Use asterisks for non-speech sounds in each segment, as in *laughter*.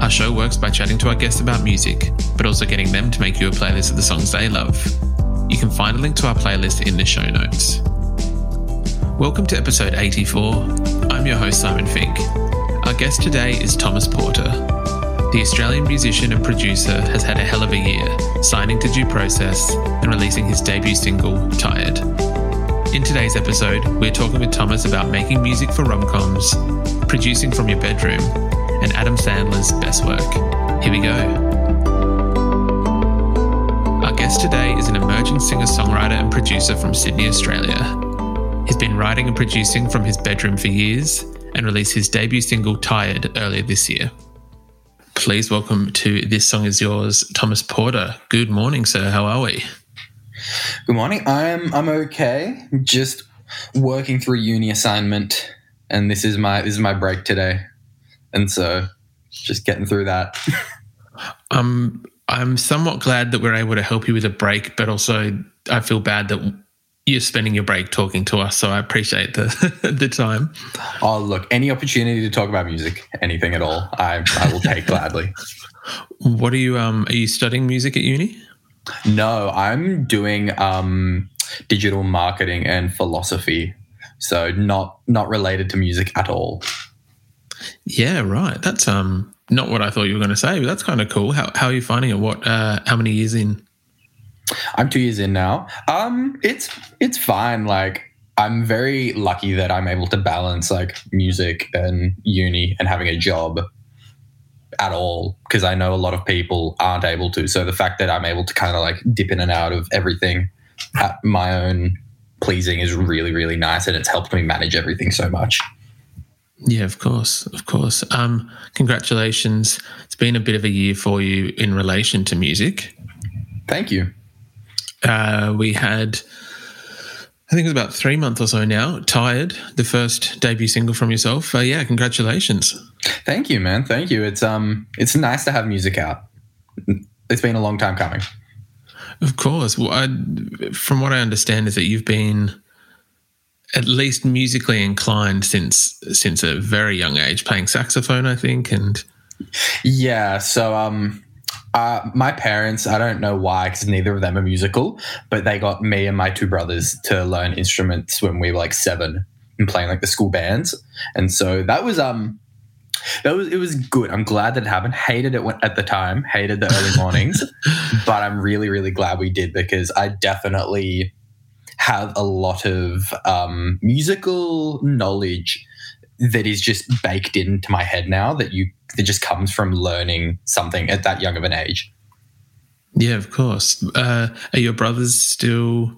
Our show works by chatting to our guests about music, but also getting them to make you a playlist of the songs they love. You can find a link to our playlist in the show notes. Welcome to episode 84. I'm your host, Simon Fink. Our guest today is Thomas Porter. The Australian musician and producer has had a hell of a year, signing to Due Process and releasing his debut single, Tired. In today's episode, we're talking with Thomas about making music for rom coms, producing from your bedroom, and Adam Sandler's best work. Here we go. Our guest today is an emerging singer songwriter and producer from Sydney, Australia. He's been writing and producing from his bedroom for years and released his debut single Tired earlier this year. Please welcome to This Song Is Yours, Thomas Porter. Good morning, sir. How are we? Good morning. I'm I'm okay. Just working through uni assignment, and this is my this is my break today, and so just getting through that. *laughs* Um, I'm somewhat glad that we're able to help you with a break, but also I feel bad that you're spending your break talking to us. So I appreciate the *laughs* the time. Oh, look, any opportunity to talk about music, anything at all, I I will take *laughs* gladly. What are you um are you studying music at uni? No, I'm doing um, digital marketing and philosophy, so not not related to music at all. Yeah, right. That's um not what I thought you were going to say, but that's kind of cool. How how are you finding it? What uh how many years in? I'm two years in now. Um, it's it's fine. Like I'm very lucky that I'm able to balance like music and uni and having a job at all because I know a lot of people aren't able to. So the fact that I'm able to kind of like dip in and out of everything at my own pleasing is really really nice and it's helped me manage everything so much. Yeah, of course, of course. Um, congratulations. It's been a bit of a year for you in relation to music. Thank you. Uh, we had, I think it was about three months or so now. Tired, the first debut single from yourself. Uh, yeah, congratulations. Thank you, man. Thank you. It's um it's nice to have music out. It's been a long time coming. Of course. Well, I, from what I understand, is that you've been at least musically inclined since since a very young age, playing saxophone, I think, and Yeah, so um uh, my parents, I don't know why, because neither of them are musical, but they got me and my two brothers to learn instruments when we were like seven and playing like the school bands. And so that was um that was it was good. I'm glad that it happened. Hated it at the time, hated the early *laughs* mornings, but I'm really really glad we did because I definitely have a lot of um, musical knowledge that is just baked into my head now that you that just comes from learning something at that young of an age. yeah, of course. Uh, are your brothers still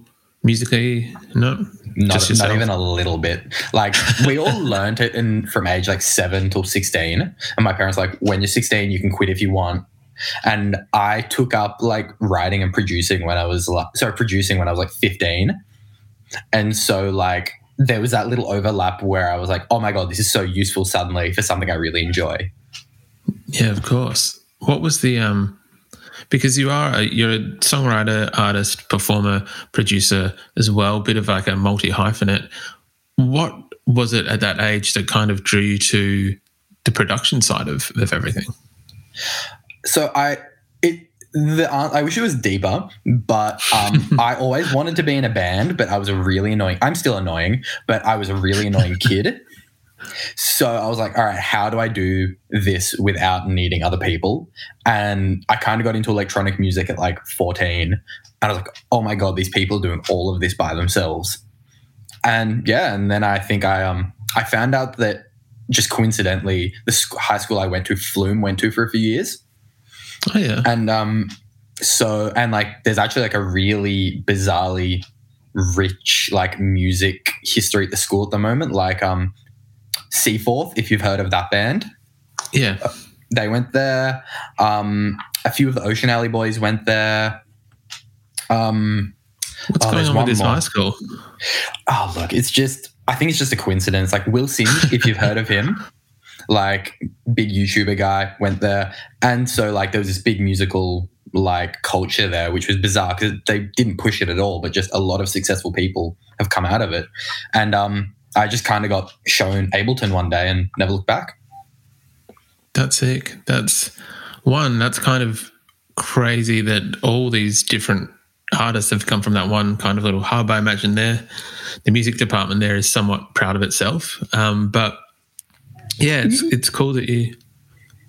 musically? No, Not, not even a little bit. Like we all *laughs* learned it in from age like seven till sixteen, and my parents like, when you're sixteen, you can quit if you want. And I took up like writing and producing when I was like, sorry, producing when I was like fifteen, and so like there was that little overlap where I was like, oh my god, this is so useful suddenly for something I really enjoy. Yeah, of course. What was the um? Because you are a, you're a songwriter, artist, performer, producer as well, bit of like a multi hyphenate. What was it at that age that kind of drew you to the production side of, of everything? so I it the an- I wish it was deeper, but um, *laughs* I always wanted to be in a band, but I was a really annoying. I'm still annoying, but I was a really annoying kid, So I was like, all right, how do I do this without needing other people? And I kind of got into electronic music at like 14. And I was like, oh my God, these people are doing all of this by themselves. And yeah, and then I think I um I found out that just coincidentally, the high school I went to, Flume, went to for a few years. Oh yeah. And um so and like there's actually like a really bizarrely rich like music history at the school at the moment. Like um Seaforth, if you've heard of that band. Yeah. They went there. Um a few of the Ocean Alley boys went there. Um What's Oh, going on with this more. high school? Oh, look, it's just, I think it's just a coincidence. Like Will Singe, if you've heard of him, like big YouTuber guy, went there. And so, like, there was this big musical, like, culture there, which was bizarre because they didn't push it at all, but just a lot of successful people have come out of it. And um, I just kind of got shown Ableton one day and never looked back. That's sick. That's one. That's kind of crazy that all these different artists have come from that one kind of little hub. I imagine there, the music department there is somewhat proud of itself. Um, but yeah, it's it's cool that you.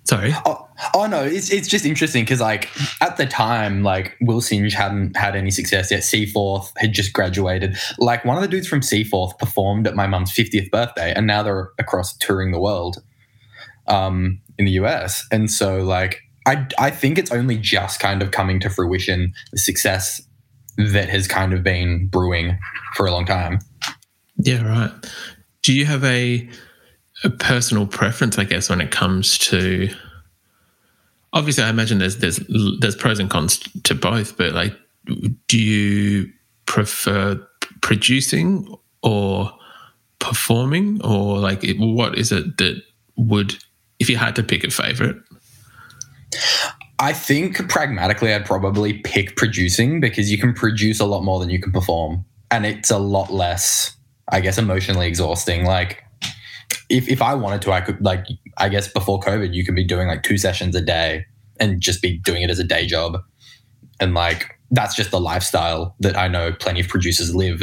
Sorry. Oh, oh no, it's it's just interesting because like at the time, like Will Singe hadn't had any success yet. Seaforth had just graduated. Like one of the dudes from Seaforth performed at my mum's fiftieth birthday, and now they're across touring the world, um, in the US. And so like I I think it's only just kind of coming to fruition the success that has kind of been brewing for a long time. Yeah, right. Do you have a a personal preference, I guess, when it comes to? Obviously, I imagine there's there's there's pros and cons to both, but like, do you prefer producing or performing, or like, it, what is it that would, if you had to pick a favorite? I think pragmatically, I'd probably pick producing because you can produce a lot more than you can perform, and it's a lot less, I guess, emotionally exhausting. Like, if if I wanted to, I could like, I guess before COVID, you could be doing like two sessions a day and just be doing it as a day job, and like that's just the lifestyle that I know plenty of producers live.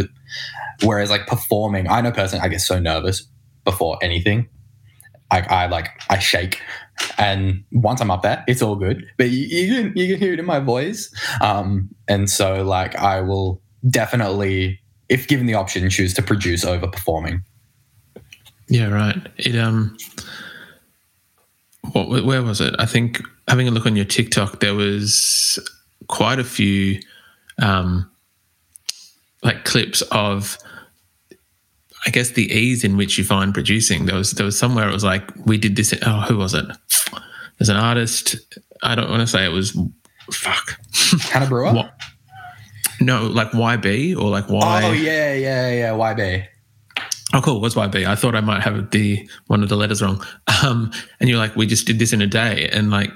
Whereas like performing, I know personally, I get so nervous before anything. I, I like I shake and once I'm up there, it's all good. But you, you can you can hear it in my voice, um, and so like I will definitely, if given the option, choose to produce over performing. Yeah, right. It um, what where was it? I think having a look on your TikTok, there was quite a few um, like clips of. I guess the ease in which you find producing. There was there was somewhere it was like we did this. Oh, who was it? There's an artist. I don't want to say it was. Fuck. *laughs* Hannah Brewer. What? No, like YB or like Y. Oh yeah, yeah, yeah. YB. Oh, cool. What's YB? I thought I might have the one of the letters wrong. Um, and you're like, we just did this in a day, and like,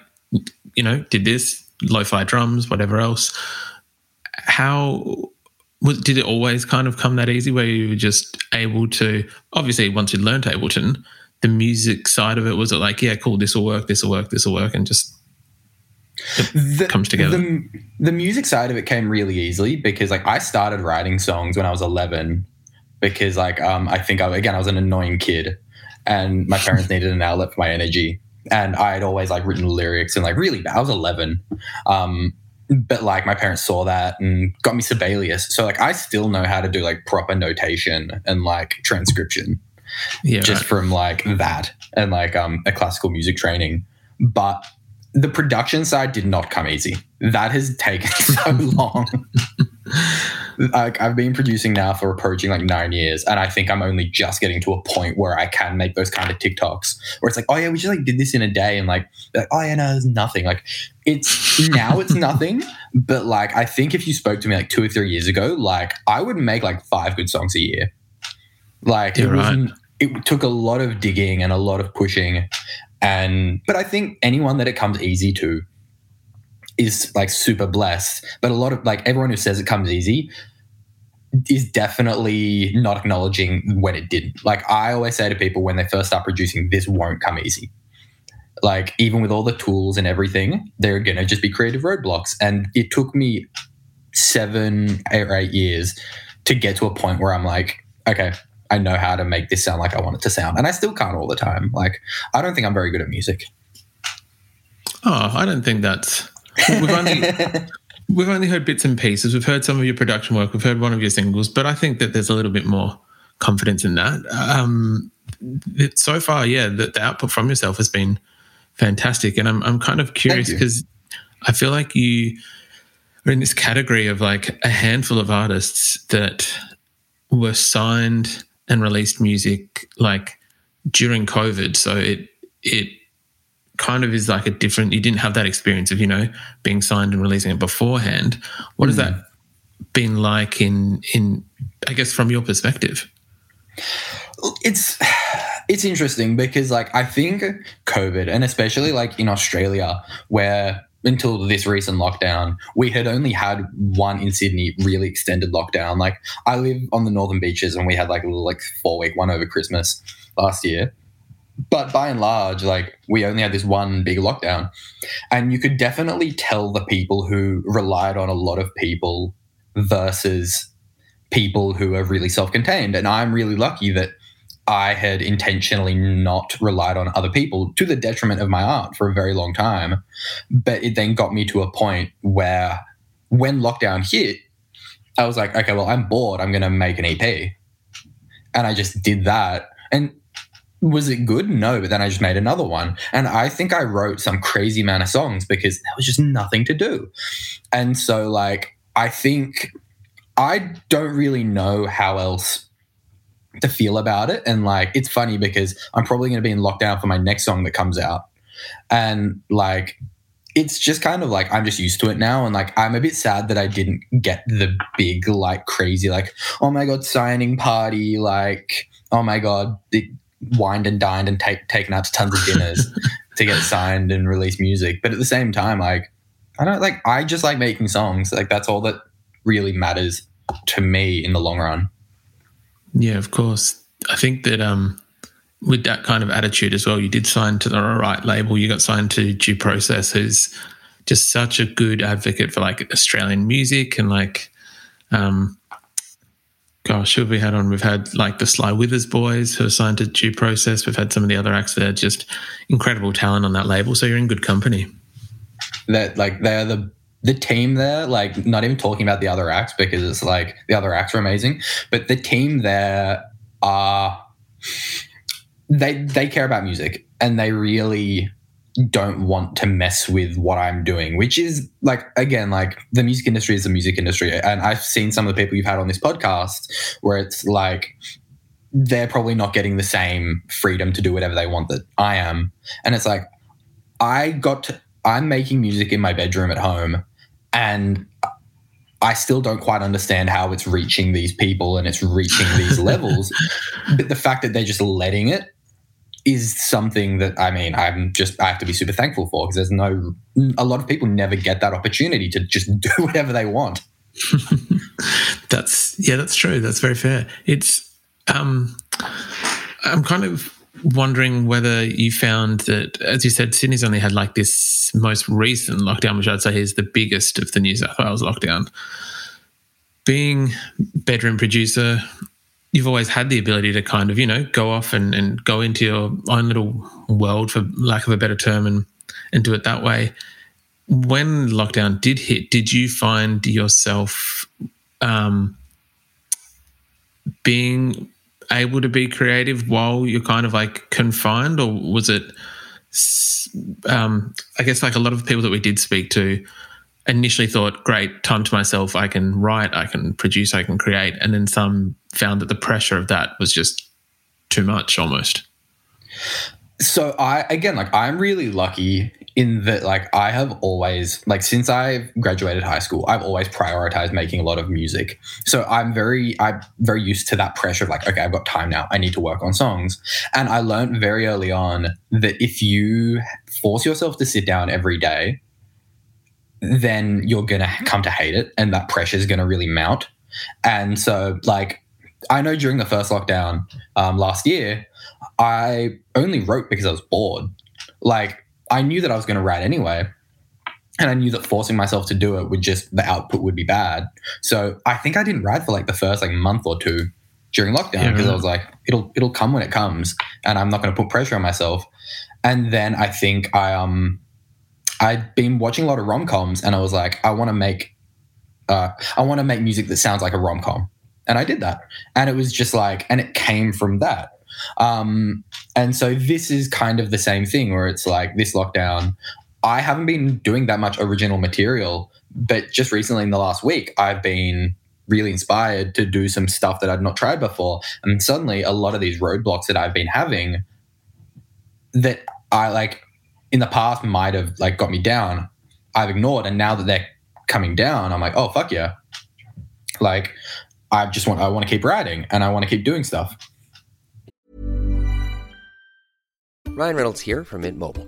you know, did this lo-fi drums, whatever else. How was, did it always kind of come that easy, where you were just able to? Obviously, once you learned Ableton, the music side of it was it like, yeah, cool, this will work, this will work, this will work, and just The, comes together. The, the music side of it came really easily because like I started writing songs when I was 11 because like um I think I, again I was an annoying kid and my parents needed an outlet for my energy. And I had always like written lyrics and like really bad. I was 11 um but like my parents saw that and got me Sibelius. So like I still know how to do like proper notation and like transcription yeah, just right. from like that and like um a classical music training. But the production side did not come easy. That has taken *laughs* so long like i've been producing now for approaching like nine years and i think i'm only just getting to a point where i can make those kind of tiktoks where it's like oh yeah we just like did this in a day and like, like oh yeah no there's nothing like it's now it's *laughs* nothing but like i think if you spoke to me like two or three years ago like i would make like five good songs a year like You're it right. wasn't it took a lot of digging and a lot of pushing and but i think anyone that it comes easy to is like super blessed but a lot of like everyone who says it comes easy is definitely not acknowledging when it didn't like i always say to people when they first start producing this won't come easy like even with all the tools and everything they're going to just be creative roadblocks and it took me seven or eight years to get to a point where i'm like okay I know how to make this sound like I want it to sound. And I still can't all the time. Like, I don't think I'm very good at music. Oh, I don't think that's. We've only, we've only heard bits and pieces. We've heard some of your production work. We've heard one of your singles, but I think that there's a little bit more confidence in that. Um, so far, yeah, the, the output from yourself has been fantastic. And I'm, I'm kind of curious because I feel like you are in this category of like a handful of artists that were signed and released music like during COVID. So it it kind of is like a different you didn't have that experience of, you know, being signed and releasing it beforehand. What mm. has that been like in in I guess from your perspective? It's *sighs* it's interesting because like I think COVID and especially like in Australia where until this recent lockdown, we had only had one in Sydney really extended lockdown. Like I live on the northern beaches and we had like a little like four week one over Christmas last year. But by and large, like we only had this one big lockdown. And you could definitely tell the people who relied on a lot of people versus people who are really self contained. And I'm really lucky that I had intentionally not relied on other people to the detriment of my art for a very long time. But it then got me to a point where when lockdown hit, I was like, okay, well, I'm bored. I'm going to make an EP. And I just did that. And was it good? No, but then I just made another one. And I think I wrote some crazy amount of songs because there was just nothing to do. And so, like, I think I don't really know how else to feel about it. And like, it's funny because I'm probably going to be in lockdown for my next song that comes out. And like, it's just kind of like I'm just used to it now. And like, I'm a bit sad that I didn't get the big, like, crazy, like, oh my God, signing party. Like, oh my God, it wined and dined and take, taken out to tons of dinners *laughs* to get signed and release music. But at the same time, like, I don't like, I just like making songs. Like, that's all that really matters to me in the long run. Yeah, of course. I think that um, with that kind of attitude as well, you did sign to the right label. You got signed to Due Process, who's just such a good advocate for like Australian music and like, um, who have we had on? We've had like the Sly Withers boys who are signed to Due Process. We've had some of the other acts that are just incredible talent on that label. So you're in good company. That like they're the the team there, like not even talking about the other acts because it's like the other acts are amazing, but the team there are they they care about music and they really don't want to mess with what I'm doing, which is like again, like the music industry is the music industry. And I've seen some of the people you've had on this podcast where it's like they're probably not getting the same freedom to do whatever they want that I am. And it's like I got to I'm making music in my bedroom at home and I still don't quite understand how it's reaching these people and it's reaching these *laughs* levels. But the fact that they're just letting it is something that I mean, I'm just, I have to be super thankful for because there's no, a lot of people never get that opportunity to just *laughs* do whatever they want. *laughs* that's, yeah, that's true. That's very fair. It's, um, I'm kind of wondering whether you found that, as you said, Sydney's only had like this most recent lockdown, which I'd say is the biggest of the New South Wales lockdown. Being bedroom producer, you've always had the ability to kind of, you know, go off and, and go into your own little world, for lack of a better term, and, and do it that way. When lockdown did hit, did you find yourself um, being able to be creative while you're kind of like confined, or was it? Um, I guess like a lot of people that we did speak to initially thought, "Great, time to myself. I can write, I can produce, I can create," and then some found that the pressure of that was just too much, almost. So I again, like I'm really lucky in that like I have always like since I graduated high school, I've always prioritized making a lot of music. So I'm very I'm very used to that pressure of like, okay, I've got time now. I need to work on songs. And I learned very early on that if you force yourself to sit down every day, then you're gonna come to hate it and that pressure is gonna really mount. And so like I know during the first lockdown um, last year, I only wrote because I was bored. Like I knew that I was going to write anyway. And I knew that forcing myself to do it would just, the output would be bad. So I think I didn't write for like the first like month or two during lockdown because yeah, I was like, it'll it'll come when it comes, and I'm not going to put pressure on myself. And then I think I um I'd been watching a lot of rom coms, and I was like, I want to make uh, I want to make music that sounds like a rom com, and I did that, and it was just like, and it came from that. Um, and so this is kind of the same thing where it's like this lockdown. I haven't been doing that much original material, but just recently in the last week, I've been really inspired to do some stuff that I'd not tried before. And suddenly, a lot of these roadblocks that I've been having that I like in the past might have like got me down, I've ignored. And now that they're coming down, I'm like, oh, fuck yeah. Like, I just want, I want to keep writing and I want to keep doing stuff. Ryan Reynolds here from Mint Mobile.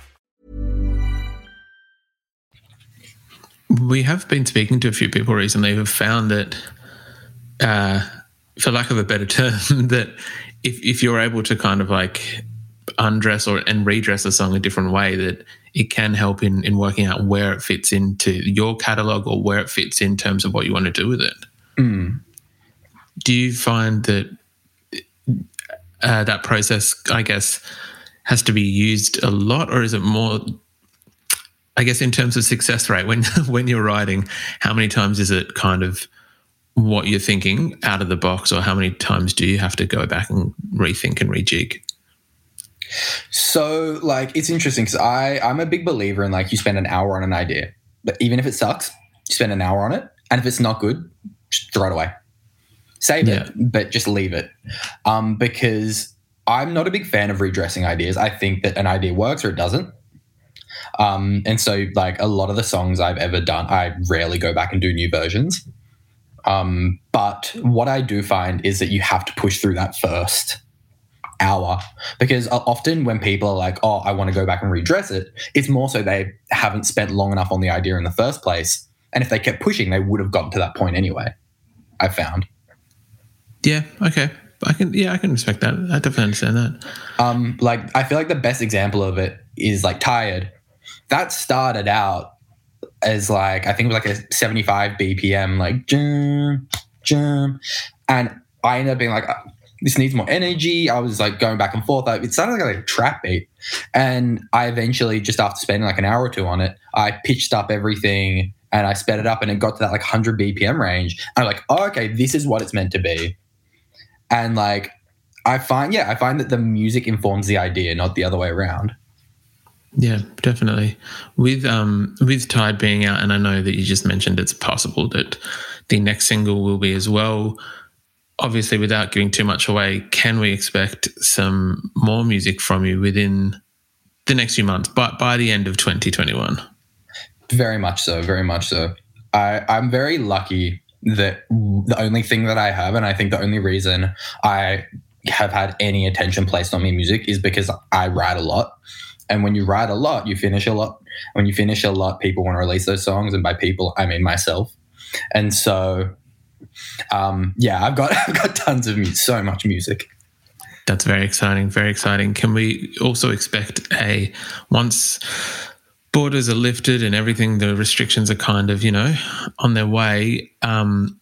We have been speaking to a few people recently who've found that. Uh, for lack of a better *laughs* term, that if if you're able to kind of like undress or and redress a song a different way, that it can help in in working out where it fits into your catalog or where it fits in terms of what you want to do with it. Mm. Do you find that uh, that process, I guess, has to be used a lot, or is it more? I guess in terms of success rate, when *laughs* when you're writing, how many times is it kind of what you're thinking out of the box, or how many times do you have to go back and rethink and rejig? So, like, it's interesting because I I'm a big believer in like you spend an hour on an idea, but even if it sucks, you spend an hour on it, and if it's not good, just throw it away, save yeah. it, but just leave it, um, because I'm not a big fan of redressing ideas. I think that an idea works or it doesn't. Um, and so, like a lot of the songs I've ever done, I rarely go back and do new versions. Um, but what I do find is that you have to push through that first hour because often when people are like, oh, I want to go back and redress it, it's more so they haven't spent long enough on the idea in the first place. And if they kept pushing, they would have gotten to that point anyway. I found. Yeah. Okay. I can. Yeah, I can respect that. I definitely understand that. Um, like I feel like the best example of it is like "Tired." That started out as like I think it was like a 75 BPM, like jam, jam, and I ended up being like, uh, this needs more energy. I was like going back and forth. It sounded like a trap beat, and I eventually, just after spending like an hour or two on it, I pitched up everything and I sped it up, and it got to that like 100 BPM range. I'm like, oh, okay, this is what it's meant to be, and like. I find, yeah, I find that the music informs the idea, not the other way around. Yeah, definitely. With um with Tired being out, and I know that you just mentioned it's possible that the next single will be as well. Obviously, without giving too much away, can we expect some more music from you within the next few months, but by the end of 2021? Very much so. Very much so. I, I'm very lucky that the only thing that I have, and I think the only reason I have had any attention placed on me music is because I write a lot. And when you write a lot, you finish a lot. When you finish a lot, people want to release those songs, and by people, I mean myself. And so, um, yeah, I've got *laughs* I've got tons of music, so much music. That's very exciting. Very exciting. Can we also expect a once borders are lifted and everything, the restrictions are kind of you know on their way? Um,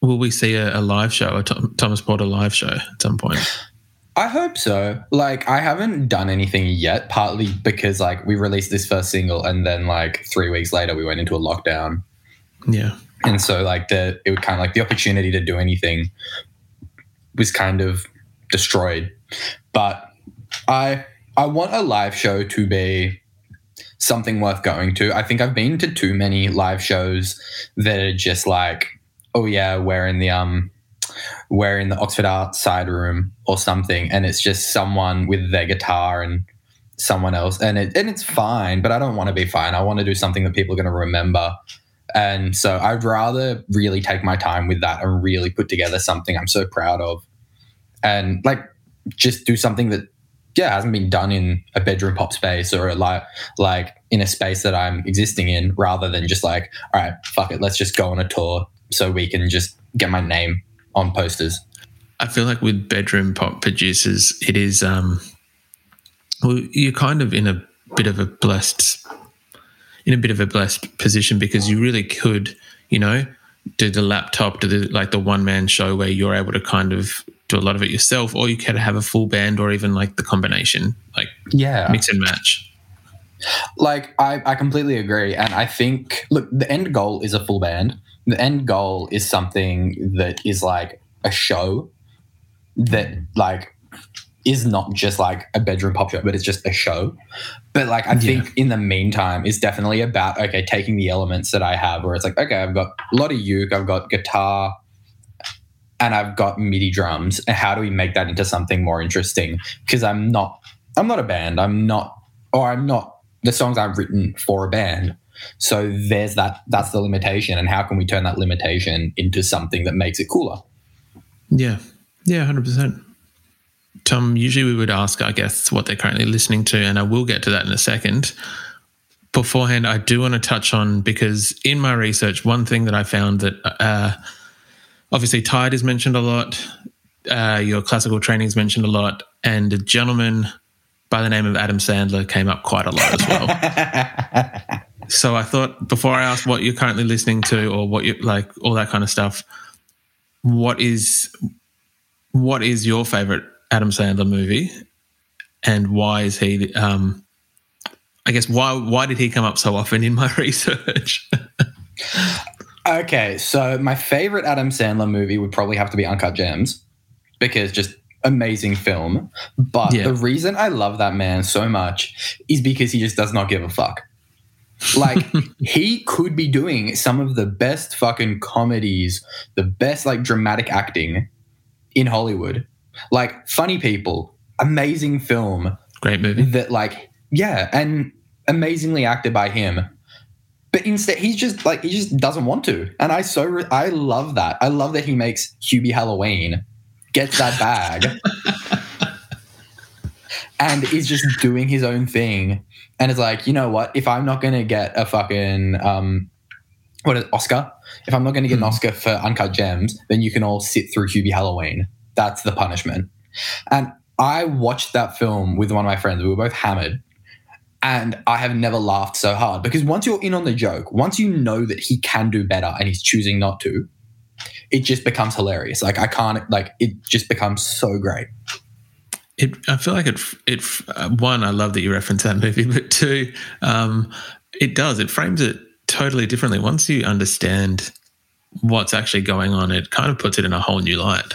will we see a, a live show, a Thomas Porter live show at some point? *laughs* I hope so. Like, I haven't done anything yet, partly because, like, we released this first single and then, like, three weeks later, we went into a lockdown. Yeah. And so, like, the, it would kind of like the opportunity to do anything was kind of destroyed. But I I want a live show to be something worth going to. I think I've been to too many live shows that are just like, oh yeah, we're in the um we're in the Oxford Art side room or something, and it's just someone with their guitar and someone else, and it and it's fine, but I don't want to be fine. I want to do something that people are going to remember. And so I'd rather really take my time with that and really put together something I'm so proud of. And like just do something that yeah hasn't been done in a bedroom pop space or like like in a space that I'm existing in rather than just like all right fuck it let's just go on a tour so we can just get my name on posters I feel like with bedroom pop producers, it is um, well, you're kind of in a bit of a blessed, in a bit of a blessed position because you really could, you know, do the laptop, do the like the one man show where you're able to kind of do a lot of it yourself, or you could have a full band, or even like the combination, like yeah mix and match. Like I, I completely agree, and I think look, the end goal is a full band. The end goal is something that is like a show that like is not just like a bedroom pop show, but it's just a show. But like I think in the meantime, it's definitely about okay, taking the elements that I have, where it's like okay, I've got a lot of uke, I've got guitar, and I've got MIDI drums, and how do we make that into something more interesting? Because I'm not, I'm not a band. I'm not, or I'm not the songs I've written for a band. So there's that. That's the limitation, and how can we turn that limitation into something that makes it cooler? Yeah, yeah, hundred percent. Tom, usually we would ask our guests what they're currently listening to, and I will get to that in a second. Beforehand, I do want to touch on because in my research, one thing that I found that uh, obviously Tired is mentioned a lot, uh, your classical training is mentioned a lot, and a gentleman by the name of Adam Sandler came up quite a lot as well. *laughs* so I thought before I ask what you're currently listening to or what you like, all that kind of stuff, what is what is your favorite Adam Sandler movie, and why is he? Um, I guess why why did he come up so often in my *laughs* research? okay, so my favorite Adam Sandler movie would probably have to be Uncut Gems because just amazing film. But Yeah. the reason I love that man so much is because he just does not give a fuck. Like *laughs* he could be doing some of the best fucking comedies, the best like dramatic acting in Hollywood. Like Funny People, amazing film. Great movie. that like yeah and amazingly acted by him. But instead he's just like he just doesn't want to. And i so re- i love that. I love that he makes hubie halloween. Gets that bag *laughs* and is just doing his own thing and it's like you know what if i'm not gonna get a fucking um what is oscar if i'm not gonna get an oscar for uncut gems then you can all sit through hubie halloween that's the punishment and I watched that film with one of my friends. We were both hammered. And I have never laughed so hard because once you're in on the joke, once you know that he can do better and he's choosing not to, it just becomes hilarious. Like I can't, like it just becomes so great. It, I feel like it. It uh, one, I love that you reference that movie, *laughs* but two, um, it does. It frames it totally differently. Once you understand what's actually going on, it kind of puts it in a whole new light.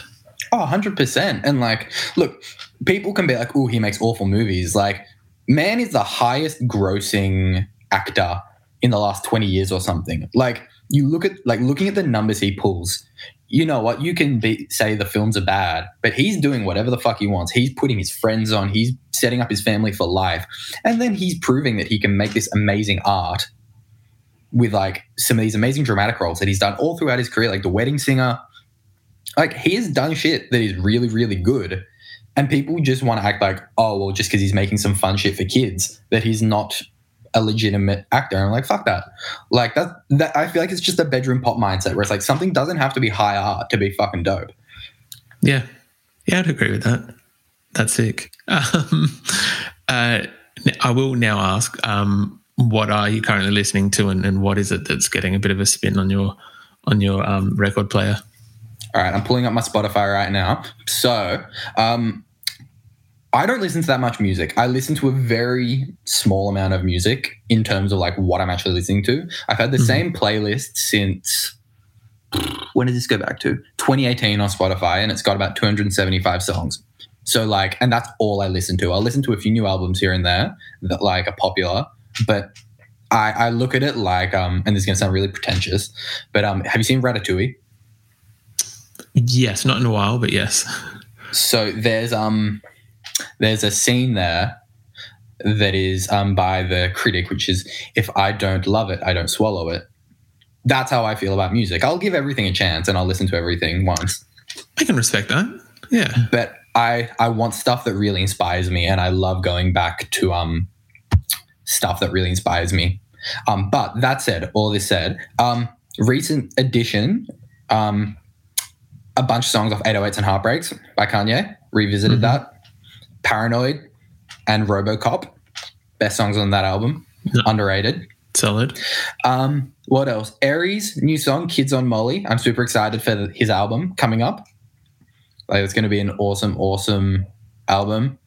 Oh, 100%. And like, look, people can be like, oh, he makes awful movies. Like, man is the highest grossing actor in the last 20 years or something. Like, you look at, like, looking at the numbers he pulls, you know what? You can be, say the films are bad, but he's doing whatever the fuck he wants. He's putting his friends on, he's setting up his family for life. And then he's proving that he can make this amazing art with like some of these amazing dramatic roles that he's done all throughout his career, like The Wedding Singer. Like he has done shit that is really, really good. And people just want to act like, oh, well, just because he's making some fun shit for kids, that he's not a legitimate actor. I'm like, fuck that. Like that that I feel like it's just a bedroom pop mindset where it's like something doesn't have to be high art to be fucking dope. Yeah, yeah, I'd agree with that. That's sick. *laughs* Um, uh, I will now ask, um, what are you currently listening to, and, and what is it that's getting a bit of a spin on your on your um, record player? All right, I'm pulling up my Spotify right now. So, um, I don't listen to that much music. I listen to a very small amount of music in terms of like what I'm actually listening to. I've had the same playlist since when did this go back to? 2018 on Spotify, and it's got about 275 songs. So like, and that's all I listen to. I'll listen to a few new albums here and there that like are popular, but I, I look at it like, um, and this is gonna sound really pretentious, but um, have you seen Ratatouille? Yes, not in a while, but yes. So there's um, there's a scene there that is um by the critic, which is if I don't love it, I don't swallow it. That's how I feel about music. I'll give everything a chance and I'll listen to everything once. I can respect that. Yeah. but I I want stuff that really inspires me, and I love going back to um stuff that really inspires me. Um, but that said, all this said, um, recent addition, um, a bunch of songs off 808s and Heartbreaks by Kanye, revisited that. Paranoid and Robocop, best songs on that album, underrated. Solid. Um, what else? Aries, new song, Kids on Molly. I'm super excited for the- his album coming up. Like, it's going to be an awesome, awesome album.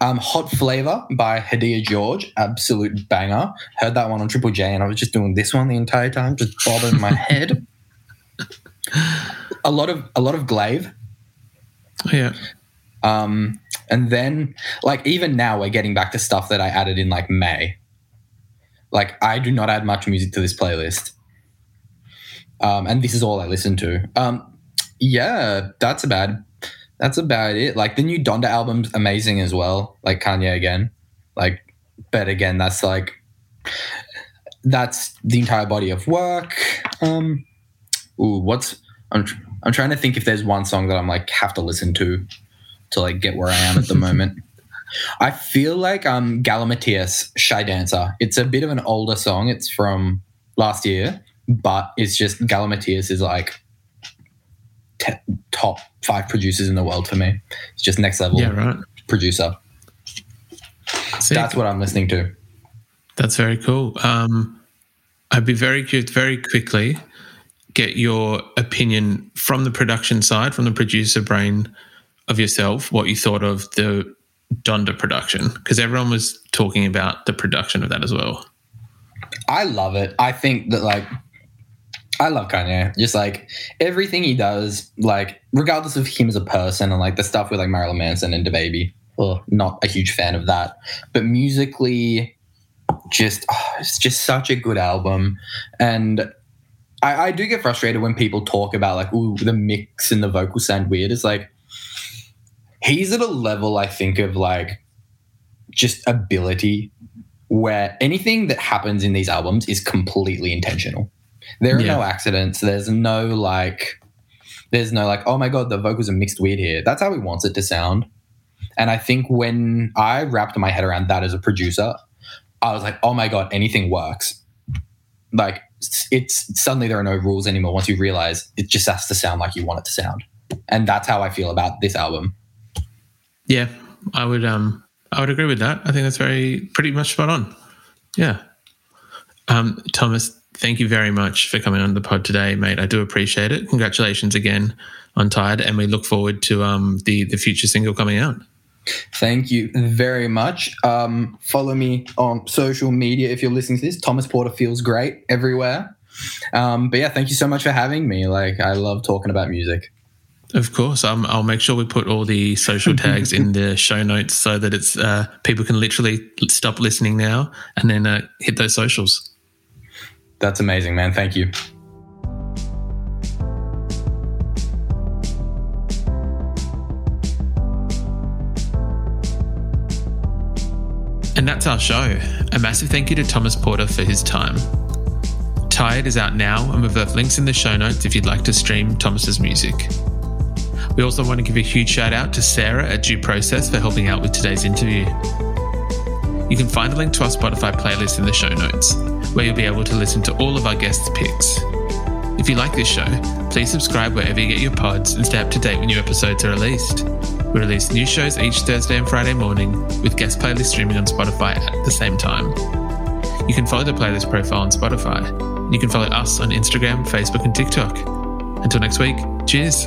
Um, Hot Flavor by Hadia George, absolute banger. Heard that one on Triple J, and I was just doing this one the entire time, just bobbing my *laughs* head. A lot of a lot of Glaive, yeah. um, and then like even now we're getting back to stuff that I added in like May. Like I do not add much music to this playlist. Um, and this is all I listen to. Um, yeah, that's about that's about it. Like the new Donda album's amazing as well. Like Kanye again. Like, but again, that's like that's the entire body of work. Um, ooh, what's I'm tr- I'm trying to think if there's one song that I'm like have to listen to to like get where I am at the *laughs* moment. I feel like um Galimatias Shy Dancer. It's a bit of an older song. It's from last year, but it's just Galimatias is like te- top five producers in the world for me. It's just next level Yeah, right. producer. Sick. That's what I'm listening to. That's very cool. Um, I'd be very curious, very quickly, get your opinion from the production side, from the producer brain of yourself, what you thought of the Donda production, because everyone was talking about the production of that as well. I love it. I think that like I love Kanye. Just like everything he does, like regardless of him as a person and like the stuff with like Marilyn Manson and DaBaby. Oh, not a huge fan of that. But musically, just oh, it's just such a good album. And I, I do get frustrated when people talk about like, ooh, the mix and the vocals sound weird. It's like he's at a level I think of like just ability where anything that happens in these albums is completely intentional. There are Yeah. no accidents. There's no like, there's no like, oh my god, the vocals are mixed weird here. That's how he wants it to sound. And I think when I wrapped my head around that as a producer, I was like, oh my god, anything works. Like it's, it's suddenly there are no rules anymore. Once you realize it just has to sound like you want it to sound, and that's how I feel about this album. Yeah, I would. Um, I would agree with that. I think that's very pretty much spot on. Yeah. Um, Thomas, thank you very much for coming on the pod today, mate. I do appreciate it. Congratulations again on Tired, and we look forward to um the the future single coming out. Thank you very much. Um, follow me on social media if you're listening to this. Thomas Porter feels great everywhere. Um, but yeah, thank you so much for having me. Like, I love talking about music. Of course, um, I'll make sure we put all the social *laughs* tags in the show notes so that it's uh, people can literally stop listening now and then uh, hit those socials. That's amazing, man. Thank you. And that's our show. A massive thank you to Thomas Porter for his time. Tired is out now, and we've left links in the show notes if you'd like to stream Thomas's music. We also want to give a huge shout out to Sarah at Due Process for helping out with today's interview. You can find a link to our Spotify playlist in the show notes, where you'll be able to listen to all of our guests' picks. If you like this show, please subscribe wherever you get your pods and stay up to date when new episodes are released. We release new shows each Thursday and Friday morning, with guest playlists streaming on Spotify at the same time. You can follow the playlist profile on Spotify. You can follow us on Instagram, Facebook, and TikTok. Until next week, cheers.